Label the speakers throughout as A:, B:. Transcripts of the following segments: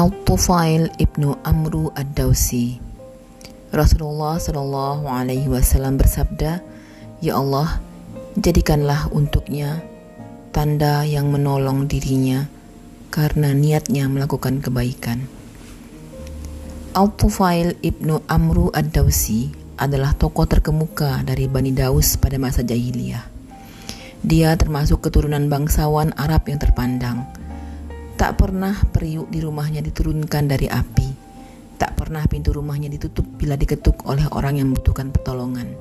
A: Al-Tufail ibnu Amru ad-Dausi Rasulullah Shallallahu Alaihi Wasallam bersabda, Ya Allah, jadikanlah untuknya tanda yang menolong dirinya karena niatnya melakukan kebaikan. Al-Tufail ibnu Amru ad-Dausi adalah tokoh terkemuka dari Bani Daus pada masa jahiliyah. Dia termasuk keturunan bangsawan Arab yang terpandang Tak pernah periuk di rumahnya diturunkan dari api. Tak pernah pintu rumahnya ditutup bila diketuk oleh orang yang membutuhkan pertolongan.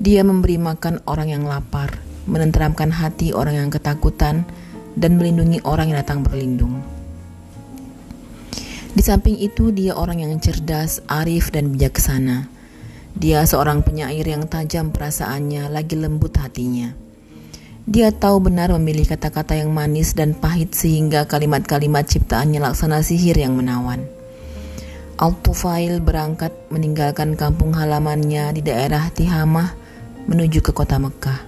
A: Dia memberi makan orang yang lapar, menenteramkan hati orang yang ketakutan, dan melindungi orang yang datang berlindung. Di samping itu, dia orang yang cerdas, arif, dan bijaksana. Dia seorang penyair yang tajam perasaannya, lagi lembut hatinya. Dia tahu benar memilih kata-kata yang manis dan pahit sehingga kalimat-kalimat ciptaannya laksana sihir yang menawan. Al-Tufail berangkat meninggalkan kampung halamannya di daerah Tihamah menuju ke kota Mekah.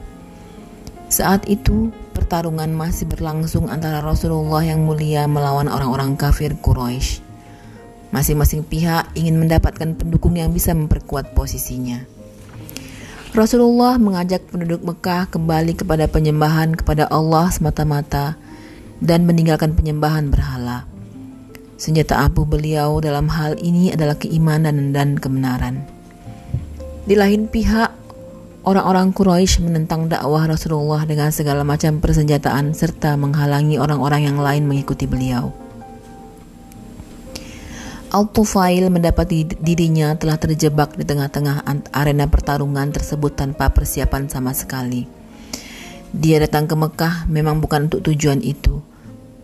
A: Saat itu, pertarungan masih berlangsung antara Rasulullah yang mulia melawan orang-orang kafir Quraisy. Masing-masing pihak ingin mendapatkan pendukung yang bisa memperkuat posisinya. Rasulullah mengajak penduduk Mekah kembali kepada penyembahan kepada Allah semata-mata dan meninggalkan penyembahan berhala. Senjata abu beliau dalam hal ini adalah keimanan dan kebenaran. Di lain pihak, orang-orang Quraisy menentang dakwah Rasulullah dengan segala macam persenjataan serta menghalangi orang-orang yang lain mengikuti beliau. Al-Tufail mendapati dirinya telah terjebak di tengah-tengah arena pertarungan tersebut tanpa persiapan sama sekali. Dia datang ke Mekah memang bukan untuk tujuan itu.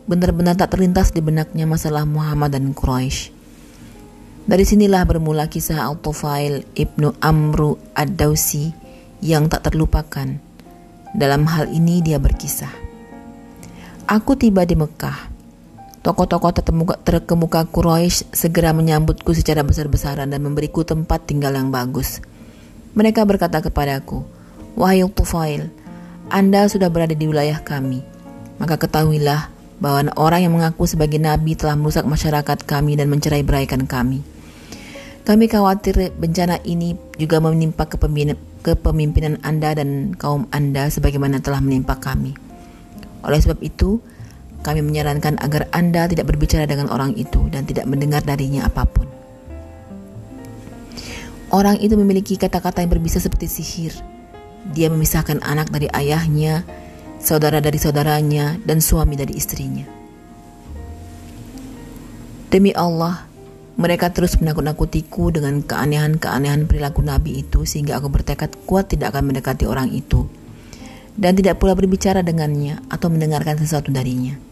A: Benar-benar tak terlintas di benaknya masalah Muhammad dan Quraisy. Dari sinilah bermula kisah Al-Tufail Ibnu Amru Ad-Dausi yang tak terlupakan. Dalam hal ini dia berkisah. Aku tiba di Mekah Tokoh-tokoh terkemuka Quraisy segera menyambutku secara besar-besaran dan memberiku tempat tinggal yang bagus. Mereka berkata kepadaku, Wahai Tufail, Anda sudah berada di wilayah kami. Maka ketahuilah bahwa orang yang mengaku sebagai nabi telah merusak masyarakat kami dan mencerai beraikan kami. Kami khawatir bencana ini juga menimpa kepemimpinan Anda dan kaum Anda sebagaimana telah menimpa kami. Oleh sebab itu, kami menyarankan agar Anda tidak berbicara dengan orang itu dan tidak mendengar darinya apa pun. Orang itu memiliki kata-kata yang berbisa seperti sihir. Dia memisahkan anak dari ayahnya, saudara dari saudaranya, dan suami dari istrinya. Demi Allah, mereka terus menakut-nakutiku dengan keanehan-keanehan perilaku Nabi itu sehingga aku bertekad kuat tidak akan mendekati orang itu dan tidak pula berbicara dengannya atau mendengarkan sesuatu darinya.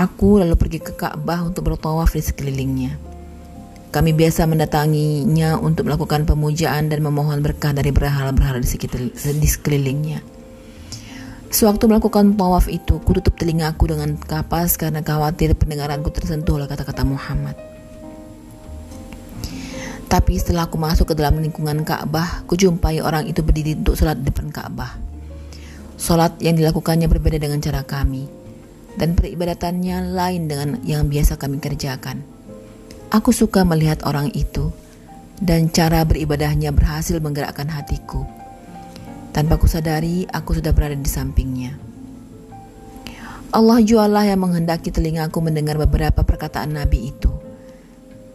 A: Aku lalu pergi ke Ka'bah untuk bertawaf di sekelilingnya. Kami biasa mendatanginya untuk melakukan pemujaan dan memohon berkah dari berhala-berhala di, di sekelilingnya. Sewaktu melakukan tawaf itu, ku tutup telingaku dengan kapas karena khawatir pendengaranku tersentuh oleh kata-kata Muhammad. Tapi setelah aku masuk ke dalam lingkungan Ka'bah, ku jumpai orang itu berdiri untuk sholat depan Ka'bah. Sholat yang dilakukannya berbeda dengan cara kami dan peribadatannya lain dengan yang biasa kami kerjakan. Aku suka melihat orang itu dan cara beribadahnya berhasil menggerakkan hatiku. Tanpa kusadari, aku sudah berada di sampingnya. Allah jualah yang menghendaki telingaku mendengar beberapa perkataan Nabi itu.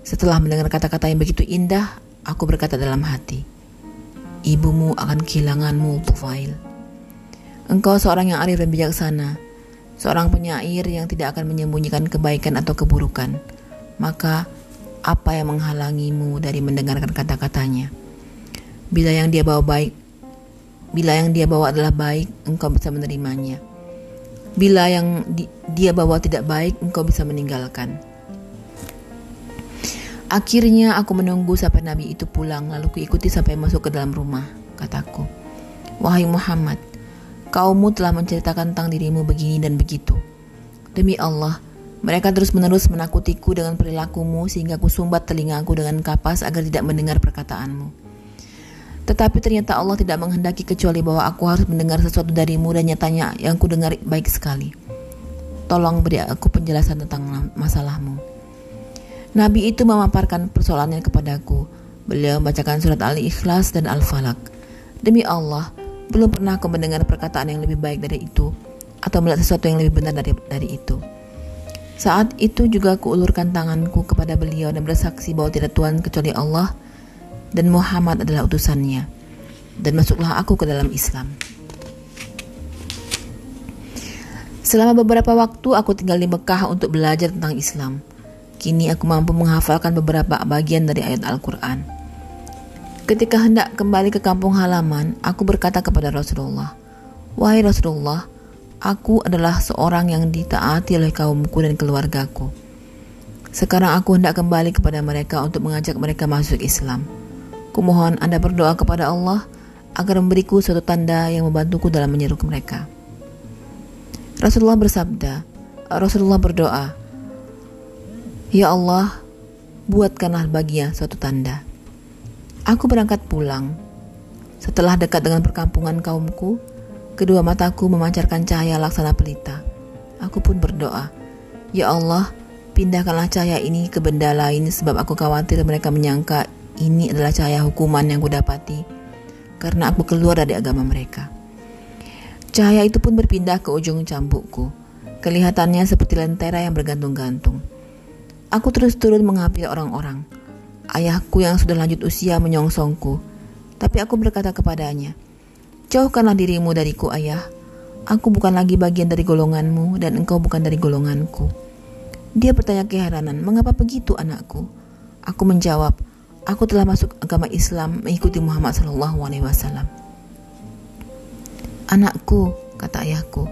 A: Setelah mendengar kata-kata yang begitu indah, aku berkata dalam hati, Ibumu akan kehilanganmu, Tufail. Engkau seorang yang arif dan bijaksana, seorang penyair yang tidak akan menyembunyikan kebaikan atau keburukan, maka apa yang menghalangimu dari mendengarkan kata-katanya? Bila yang dia bawa baik, bila yang dia bawa adalah baik, engkau bisa menerimanya. Bila yang di, dia bawa tidak baik, engkau bisa meninggalkan. Akhirnya aku menunggu sampai Nabi itu pulang, lalu kuikuti sampai masuk ke dalam rumah, kataku. Wahai Muhammad, kaummu telah menceritakan tentang dirimu begini dan begitu. Demi Allah, mereka terus-menerus menakutiku dengan perilakumu sehingga ku sumbat telingaku dengan kapas agar tidak mendengar perkataanmu. Tetapi ternyata Allah tidak menghendaki kecuali bahwa aku harus mendengar sesuatu darimu dan nyatanya yang ku dengar baik sekali. tolong beri aku penjelasan tentang masalahmu. Nabi itu memaparkan persoalannya kepadaku. Beliau membacakan surat Al-Ikhlas dan Al-Falak. Demi Allah, belum pernah aku mendengar perkataan yang lebih baik dari itu atau melihat sesuatu yang lebih benar dari, dari itu. Saat itu juga aku ulurkan tanganku kepada beliau dan bersaksi bahwa tidak Tuhan kecuali Allah dan Muhammad adalah utusannya. Dan masuklah aku ke dalam Islam. Selama beberapa waktu aku tinggal di Mekah untuk belajar tentang Islam. Kini aku mampu menghafalkan beberapa bagian dari ayat Al-Quran. Ketika hendak kembali ke kampung halaman, aku berkata kepada Rasulullah, Wahai Rasulullah, aku adalah seorang yang ditaati oleh kaumku dan keluargaku. Sekarang aku hendak kembali kepada mereka untuk mengajak mereka masuk Islam. Kumohon Anda berdoa kepada Allah agar memberiku suatu tanda yang membantuku dalam menyeru mereka. Rasulullah bersabda, Rasulullah berdoa, Ya Allah, buatkanlah baginya suatu tanda. Aku berangkat pulang. Setelah dekat dengan perkampungan kaumku, kedua mataku memancarkan cahaya laksana pelita. Aku pun berdoa, Ya Allah, pindahkanlah cahaya ini ke benda lain sebab aku khawatir mereka menyangka ini adalah cahaya hukuman yang kudapati karena aku keluar dari agama mereka. Cahaya itu pun berpindah ke ujung cambukku. Kelihatannya seperti lentera yang bergantung-gantung. Aku terus turun mengambil orang-orang. Ayahku yang sudah lanjut usia menyongsongku. Tapi aku berkata kepadanya, Jauhkanlah dirimu dariku ayah. Aku bukan lagi bagian dari golonganmu dan engkau bukan dari golonganku. Dia bertanya keheranan, mengapa begitu anakku? Aku menjawab, aku telah masuk agama Islam mengikuti Muhammad Wasallam. Anakku, kata ayahku,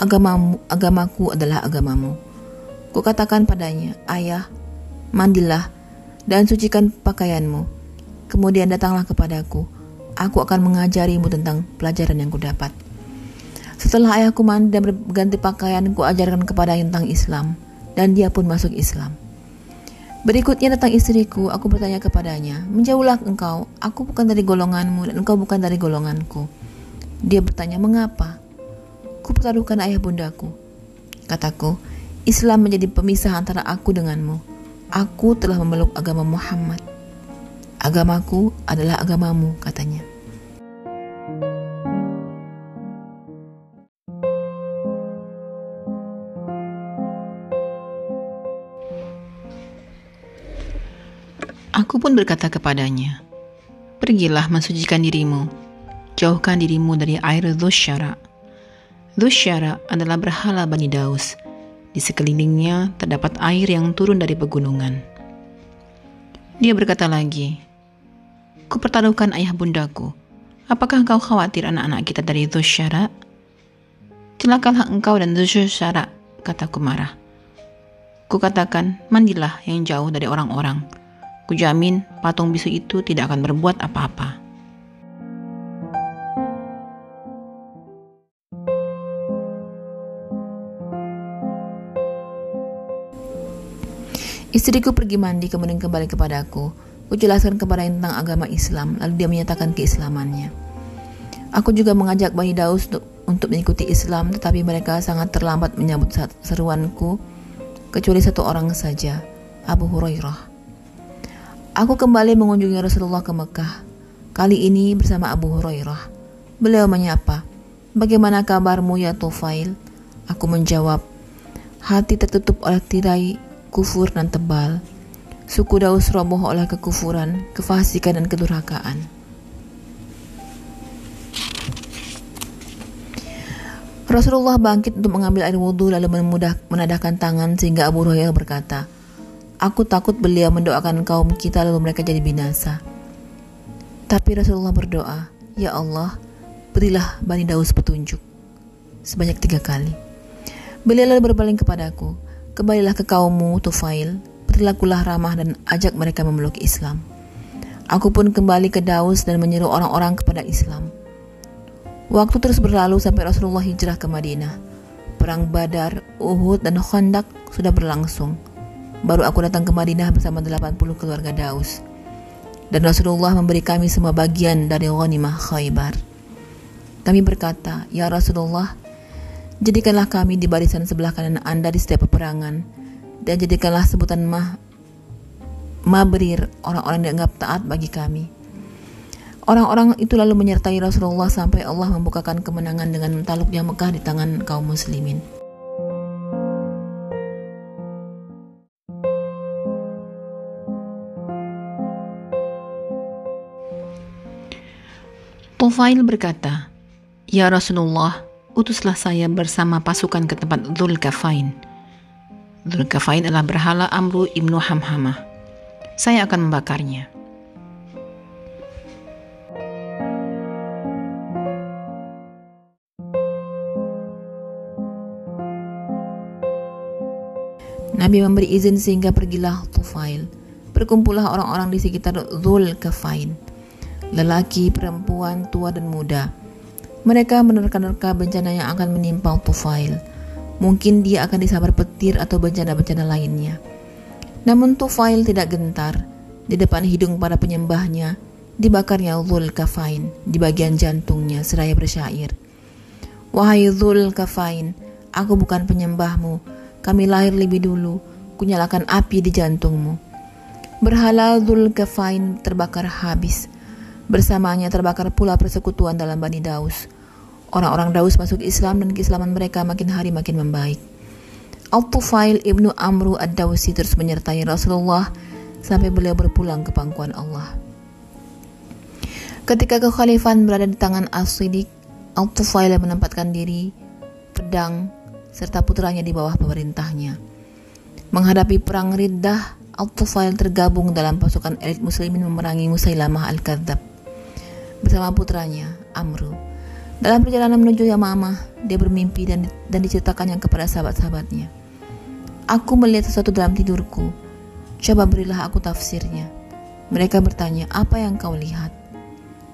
A: agamamu, agamaku adalah agamamu. Kukatakan padanya, Ayah, mandilah dan sucikan pakaianmu. Kemudian datanglah kepadaku. Aku akan mengajarimu tentang pelajaran yang kudapat. Setelah ayahku mandi dan berganti pakaian, ku ajarkan kepada tentang Islam. Dan dia pun masuk Islam. Berikutnya datang istriku, aku bertanya kepadanya, Menjauhlah engkau, aku bukan dari golonganmu dan engkau bukan dari golonganku. Dia bertanya, mengapa? Ku pertaruhkan ayah bundaku. Kataku, Islam menjadi pemisah antara aku denganmu. Aku telah memeluk agama Muhammad. Agamaku adalah agamamu, katanya. Aku pun berkata kepadanya, Pergilah mensucikan dirimu, jauhkan dirimu dari air Dhusyara. Dhusyara adalah berhala Bani Daus, di sekelilingnya terdapat air yang turun dari pegunungan. Dia berkata lagi, Kupertaruhkan ayah bundaku. Apakah engkau khawatir anak-anak kita dari Dhusyara? Celakalah engkau dan Dhusyara, kataku marah. Kukatakan, mandilah yang jauh dari orang-orang. Kujamin patung bisu itu tidak akan berbuat apa-apa. Istriku pergi mandi kemudian kembali kepadaku. Ku jelaskan kepada tentang agama Islam, lalu dia menyatakan keislamannya. Aku juga mengajak Bani Daus untuk, untuk mengikuti Islam, tetapi mereka sangat terlambat menyambut seruanku, kecuali satu orang saja, Abu Hurairah. Aku kembali mengunjungi Rasulullah ke Mekah, kali ini bersama Abu Hurairah. Beliau menyapa, Bagaimana kabarmu ya Tufail? Aku menjawab, hati tertutup oleh tirai kufur dan tebal. Suku Daus roboh oleh kekufuran, kefasikan dan kedurhakaan. Rasulullah bangkit untuk mengambil air wudhu lalu memudah, menadahkan tangan sehingga Abu Hurairah berkata, Aku takut beliau mendoakan kaum kita lalu mereka jadi binasa. Tapi Rasulullah berdoa, Ya Allah, berilah Bani Daus petunjuk. Sebanyak tiga kali. Beliau lalu berpaling kepadaku, Kembalilah ke kaummu, Tufail, berlakulah ramah dan ajak mereka memeluk Islam. Aku pun kembali ke Daus dan menyeru orang-orang kepada Islam. Waktu terus berlalu sampai Rasulullah hijrah ke Madinah. Perang Badar, Uhud, dan Khandaq sudah berlangsung. Baru aku datang ke Madinah bersama 80 keluarga Daus. Dan Rasulullah memberi kami semua bagian dari ghanimah Khaybar. Kami berkata, Ya Rasulullah, Jadikanlah kami di barisan sebelah kanan Anda di setiap peperangan, dan jadikanlah sebutan mah mabrir orang-orang yang dianggap taat bagi kami. Orang-orang itu lalu menyertai Rasulullah sampai Allah membukakan kemenangan dengan mentaluknya Mekah di tangan kaum muslimin. Tufail berkata, Ya Rasulullah, utuslah saya bersama pasukan ke tempat Dhul Kafain. Dhul Kafain adalah berhala Amru ibnu Hamhamah. Saya akan membakarnya. Nabi memberi izin sehingga pergilah Tufail. Berkumpullah orang-orang di sekitar Dhul Kafain lelaki, perempuan, tua, dan muda. Mereka menerka-nerka bencana yang akan menimpa Tufail. Mungkin dia akan disabar petir atau bencana-bencana lainnya. Namun Tufail tidak gentar. Di depan hidung para penyembahnya, dibakarnya Dhul Kafain di bagian jantungnya seraya bersyair. Wahai Dhul Kafain, aku bukan penyembahmu. Kami lahir lebih dulu, kunyalakan api di jantungmu. Berhala Dhul Kafain terbakar habis Bersamanya terbakar pula persekutuan dalam Bani Daus. Orang-orang Daus masuk Islam dan keislaman mereka makin hari makin membaik. Al-Tufail ibnu Amru ad-Dawsi terus menyertai Rasulullah sampai beliau berpulang ke pangkuan Allah. Ketika kekhalifahan berada di tangan As-Siddiq, Al-Tufail menempatkan diri, pedang, serta putranya di bawah pemerintahnya. Menghadapi perang Riddah, Al-Tufail tergabung dalam pasukan elit muslimin memerangi Musailamah Al-Kadzab bersama putranya, Amru. Dalam perjalanan menuju Yamamah, dia bermimpi dan, dan diceritakannya kepada sahabat-sahabatnya. Aku melihat sesuatu dalam tidurku. Coba berilah aku tafsirnya. Mereka bertanya, apa yang kau lihat?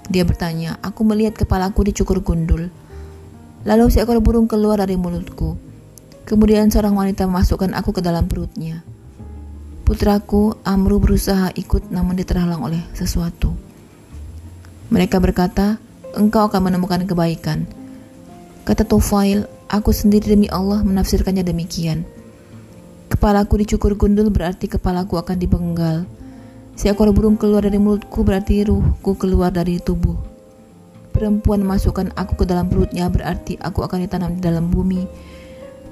A: Dia bertanya, aku melihat kepalaku dicukur gundul. Lalu seekor burung keluar dari mulutku. Kemudian seorang wanita memasukkan aku ke dalam perutnya. Putraku, Amru berusaha ikut namun dia terhalang oleh sesuatu. Mereka berkata, engkau akan menemukan kebaikan. Kata Tufail, aku sendiri demi Allah menafsirkannya demikian. Kepalaku dicukur gundul berarti kepalaku akan dipenggal. Seekor burung keluar dari mulutku berarti ruhku keluar dari tubuh. Perempuan memasukkan aku ke dalam perutnya berarti aku akan ditanam di dalam bumi.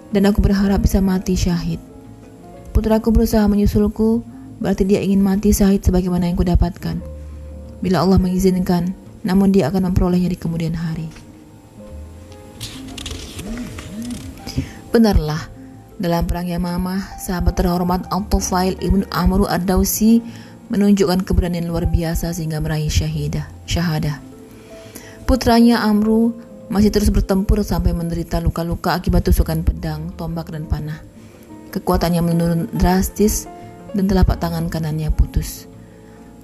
A: Dan aku berharap bisa mati syahid. Putraku berusaha menyusulku, berarti dia ingin mati syahid sebagaimana yang kudapatkan bila Allah mengizinkan, namun dia akan memperolehnya di kemudian hari. Benarlah, dalam perang Yamamah, sahabat terhormat Al-Tufail ibn Amru ad-Dawsi menunjukkan keberanian luar biasa sehingga meraih syahidah, syahadah. Putranya Amru masih terus bertempur sampai menderita luka-luka akibat tusukan pedang, tombak, dan panah. Kekuatannya menurun drastis dan telapak tangan kanannya putus.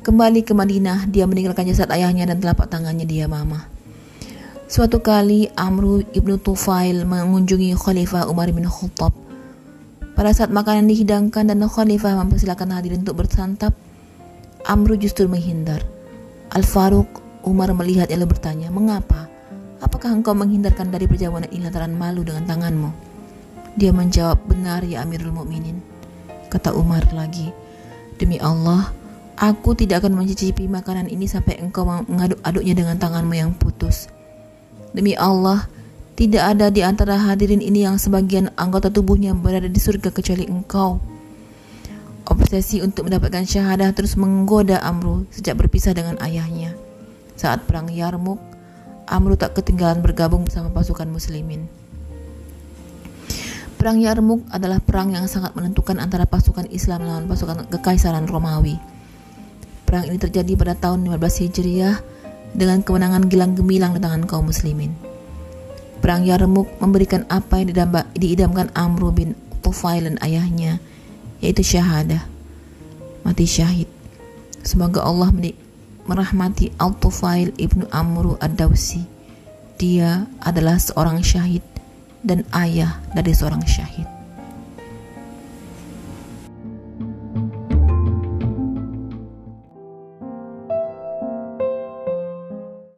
A: Kembali ke Madinah, dia meninggalkan jasad ayahnya dan telapak tangannya dia mama. Suatu kali Amru ibnu Tufail mengunjungi Khalifah Umar bin Khattab. Pada saat makanan dihidangkan dan Khalifah mempersilahkan hadirin untuk bersantap, Amru justru menghindar. Al-Faruq Umar melihat lalu bertanya, Mengapa? Apakah engkau menghindarkan dari perjamuan ini lantaran malu dengan tanganmu? Dia menjawab, Benar ya Amirul Mukminin. Kata Umar lagi, Demi Allah, Aku tidak akan mencicipi makanan ini sampai engkau mengaduk-aduknya dengan tanganmu yang putus. Demi Allah, tidak ada di antara hadirin ini yang sebagian anggota tubuhnya berada di surga kecuali engkau. Obsesi untuk mendapatkan syahadah terus menggoda Amru sejak berpisah dengan ayahnya. Saat perang Yarmuk, Amru tak ketinggalan bergabung bersama pasukan muslimin. Perang Yarmuk adalah perang yang sangat menentukan antara pasukan Islam lawan pasukan kekaisaran Romawi. Perang ini terjadi pada tahun 15 Hijriah dengan kemenangan gilang gemilang di tangan kaum muslimin. Perang Yarmuk memberikan apa yang diidamkan Amru bin Tufail dan ayahnya, yaitu syahadah, mati syahid. Semoga Allah merahmati Al-Tufail ibnu Amru ad-Dawsi. Dia adalah seorang syahid dan ayah dari seorang syahid.